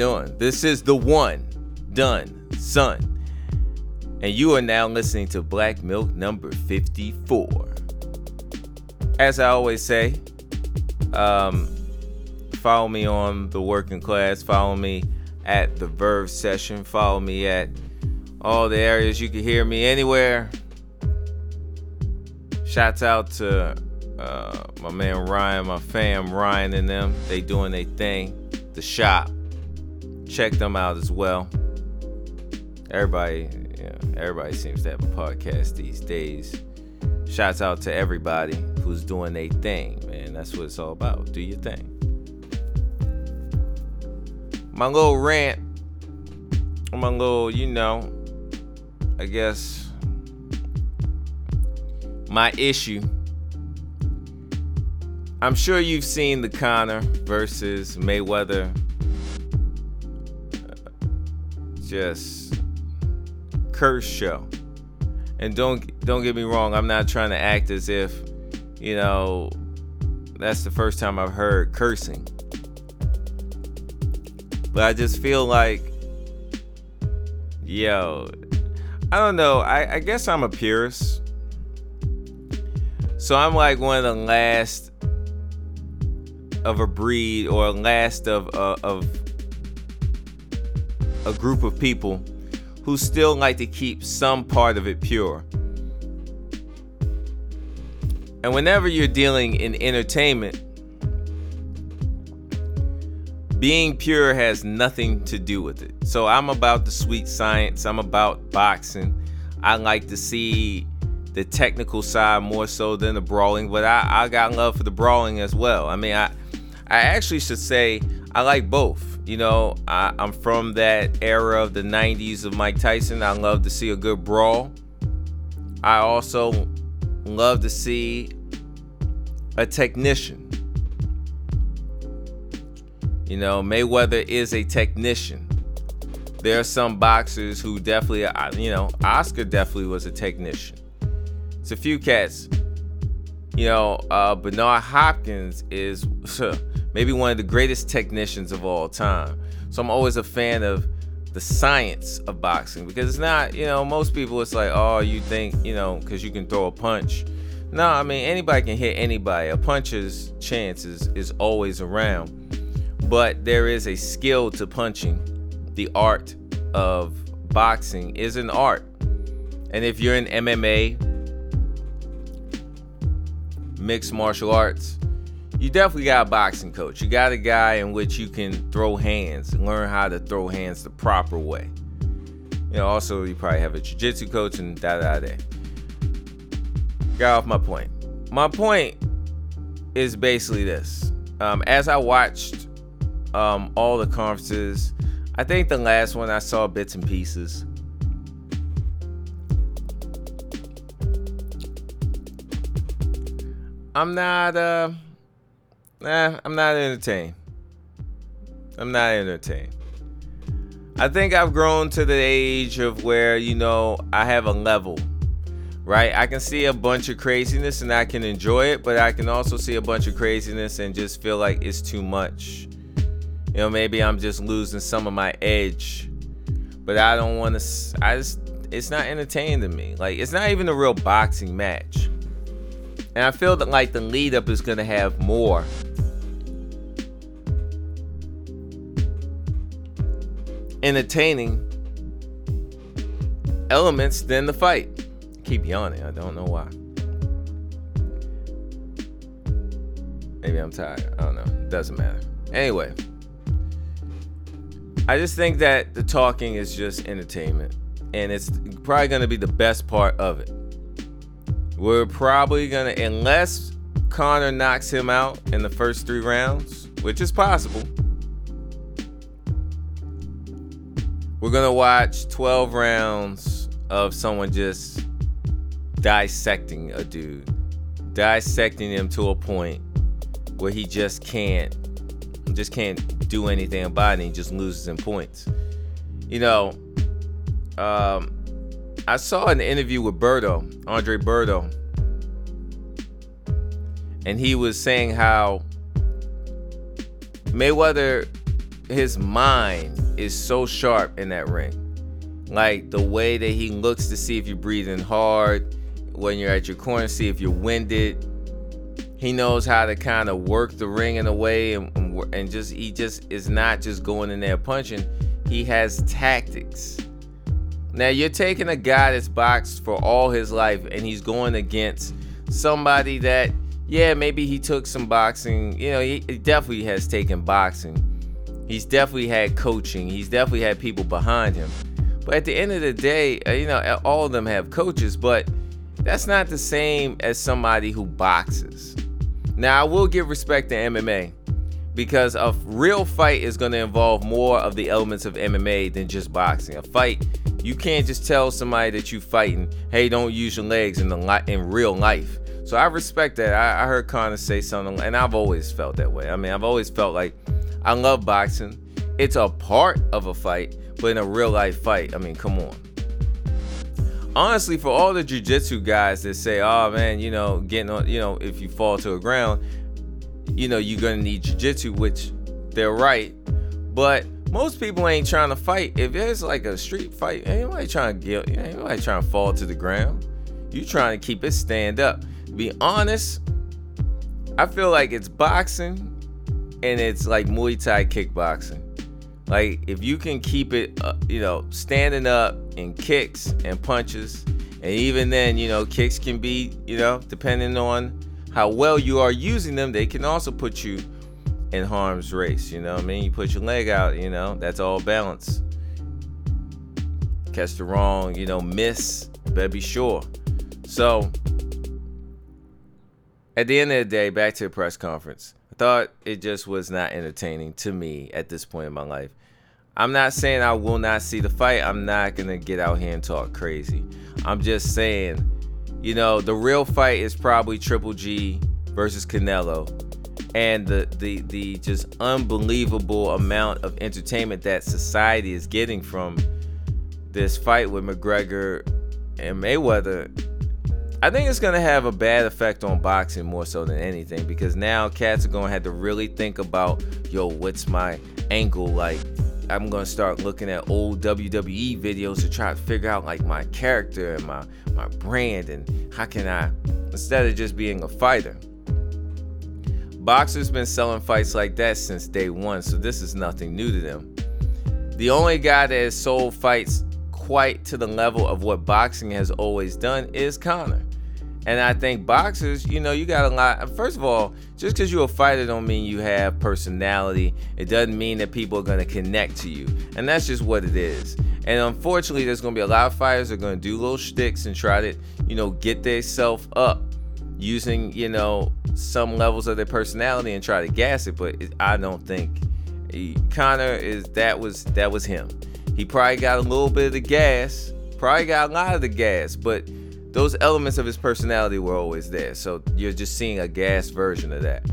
Doing? This is the one done son, and you are now listening to Black Milk number 54. As I always say, um, follow me on the working class, follow me at the Verve session, follow me at all the areas you can hear me anywhere. Shouts out to uh, my man Ryan, my fam Ryan and them. They doing their thing. The shop. Check them out as well. Everybody, everybody seems to have a podcast these days. Shouts out to everybody who's doing their thing, man. That's what it's all about. Do your thing. My little rant, my little, you know, I guess my issue. I'm sure you've seen the Conor versus Mayweather. Just curse show. And don't don't get me wrong, I'm not trying to act as if, you know, that's the first time I've heard cursing. But I just feel like yo, I don't know. I, I guess I'm a purist. So I'm like one of the last of a breed or last of uh, of a group of people who still like to keep some part of it pure. And whenever you're dealing in entertainment, being pure has nothing to do with it. So I'm about the sweet science, I'm about boxing. I like to see the technical side more so than the brawling, but I, I got love for the brawling as well. I mean, I I actually should say I like both. You know, I, I'm from that era of the 90s of Mike Tyson. I love to see a good brawl. I also love to see a technician. You know, Mayweather is a technician. There are some boxers who definitely, you know, Oscar definitely was a technician. It's a few cats. You know, uh, Bernard Hopkins is maybe one of the greatest technicians of all time. So I'm always a fan of the science of boxing because it's not, you know, most people it's like, oh, you think, you know, because you can throw a punch. No, I mean anybody can hit anybody. A puncher's chance is, is always around. But there is a skill to punching. The art of boxing is an art. And if you're in MMA, mixed martial arts, you definitely got a boxing coach. You got a guy in which you can throw hands, learn how to throw hands the proper way. You know, also you probably have a jiu-jitsu coach and da da da. Got off my point. My point is basically this. Um, as I watched um, all the conferences, I think the last one I saw bits and pieces. I'm not uh Nah, I'm not entertained. I'm not entertained. I think I've grown to the age of where, you know, I have a level, right? I can see a bunch of craziness and I can enjoy it, but I can also see a bunch of craziness and just feel like it's too much. You know, maybe I'm just losing some of my edge, but I don't want to, I just, it's not entertaining to me. Like, it's not even a real boxing match. And I feel that, like, the lead up is going to have more entertaining elements than the fight. I keep yawning. I don't know why. Maybe I'm tired. I don't know. Doesn't matter. Anyway, I just think that the talking is just entertainment, and it's probably going to be the best part of it. We're probably to, unless Conor knocks him out in the first three rounds, which is possible We're gonna watch 12 rounds of someone just dissecting a dude, dissecting him to a point where he just can't, just can't do anything about it. And he just loses in points. You know, um, I saw an interview with Berto, Andre Berto, and he was saying how Mayweather his mind is so sharp in that ring. Like the way that he looks to see if you're breathing hard when you're at your corner, see if you're winded. He knows how to kind of work the ring in a way and, and just he just is not just going in there punching. He has tactics. Now you're taking a guy that's boxed for all his life and he's going against somebody that yeah, maybe he took some boxing. You know, he, definitely has taken boxing. He's definitely had coaching. He's definitely had people behind him. But at the end of the day, uh, you know, all of them have coaches, but that's not the same as somebody who boxes. Now, I will give respect to MMA because a real fight is going to involve more of the elements of MMA than just boxing. A fight, you can't just tell somebody that you fighting, hey, don't use your legs in the in real life. So I respect that. I, I heard Conor say something, and I've always felt that way. I mean, I've always felt like I love boxing. It's a part of a fight, but in a real life fight, I mean, come on. Honestly, for all the jujitsu guys that say, "Oh man, you know, getting on, you know, if you fall to the ground, you know, you're gonna need jujitsu," which they're right. But most people ain't trying to fight. If it's like a street fight, ain't nobody trying to get, ain't nobody trying to fall to the ground. You trying to keep it stand up be honest, I feel like it's boxing and it's like Muay Thai kickboxing. Like if you can keep it, uh, you know, standing up in kicks and punches, and even then, you know, kicks can be, you know, depending on how well you are using them, they can also put you in harm's race. You know what I mean? You put your leg out, you know, that's all balance. Catch the wrong, you know, miss, better be sure. So at the end of the day, back to the press conference. I thought it just was not entertaining to me at this point in my life. I'm not saying I will not see the fight. I'm not to get out here and talk crazy. I'm just saying, you know, the real fight is probably Triple G versus Canelo. And the, the the just unbelievable amount of entertainment that society is getting from this fight with McGregor and Mayweather I think it's gonna have a bad effect on boxing more so than anything because now cats are gonna have to really think about, yo, what's my angle like? I'm gonna start looking at old WWE videos to try to figure out like my character and my my brand and how can I instead of just being a fighter. Boxers been selling fights like that since day one, so this is nothing new to them. The only guy that has sold fights quite to the level of what boxing has always done is Conor. And I think boxers, you know, you got a lot. First of all, just because you're a fighter don't mean you have personality. It doesn't mean that people are going to connect to you. And that's just what it is. And unfortunately, there's going to be a lot of fighters that are going to do little shticks and try to, you know, get themselves up using, you know, some levels of their personality and try to gas it. But I don't think he, Conor is that was that was him. He probably got a little bit of the gas, probably got a lot of the gas, but those elements of his personality were always there. So you're just seeing a gas version of that.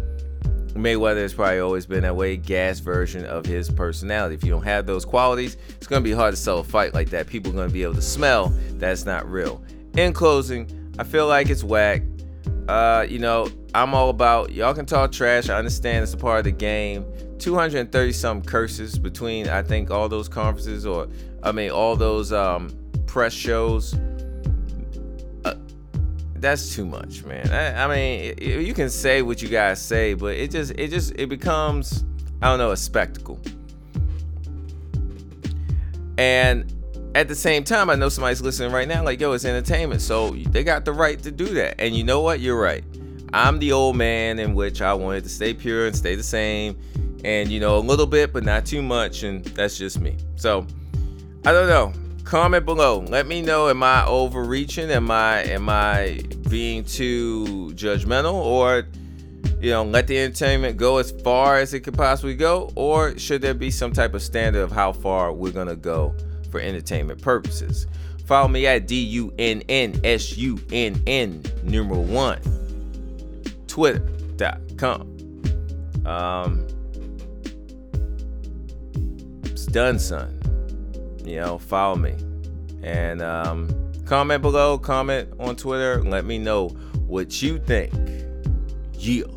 Mayweather has probably always been that way, gas version of his personality. If you don't have those qualities, it's gonna be hard to sell a fight like that. People are gonna be able to smell that's not real. In closing, I feel like it's whack. Uh, you know, I'm all about y'all can talk trash. I understand it's a part of the game. 230 some curses between I think all those conferences or I mean all those um, press shows that's too much, man. I, I mean, you can say what you guys say, but it just it just it becomes I don't know a spectacle. And at the same time, I know somebody's listening right now, like, yo, it's entertainment. So they got the right to do that. And you know what? You're right. I'm the old man in which I wanted to stay pure and stay the same. And, you know, a little bit, but not too much. And that's just me. So I don't know comment below. Let me know am I overreaching? Am I am I being too judgmental or you know, let the entertainment go as far as it could possibly go or should there be some type of standard of how far we're going to go for entertainment purposes? Follow me at D U N N S U N N numeral 1 twitter.com. Um it's done, son you know, follow me. And um, comment below, comment on Twitter, let me know what you think. Yeah.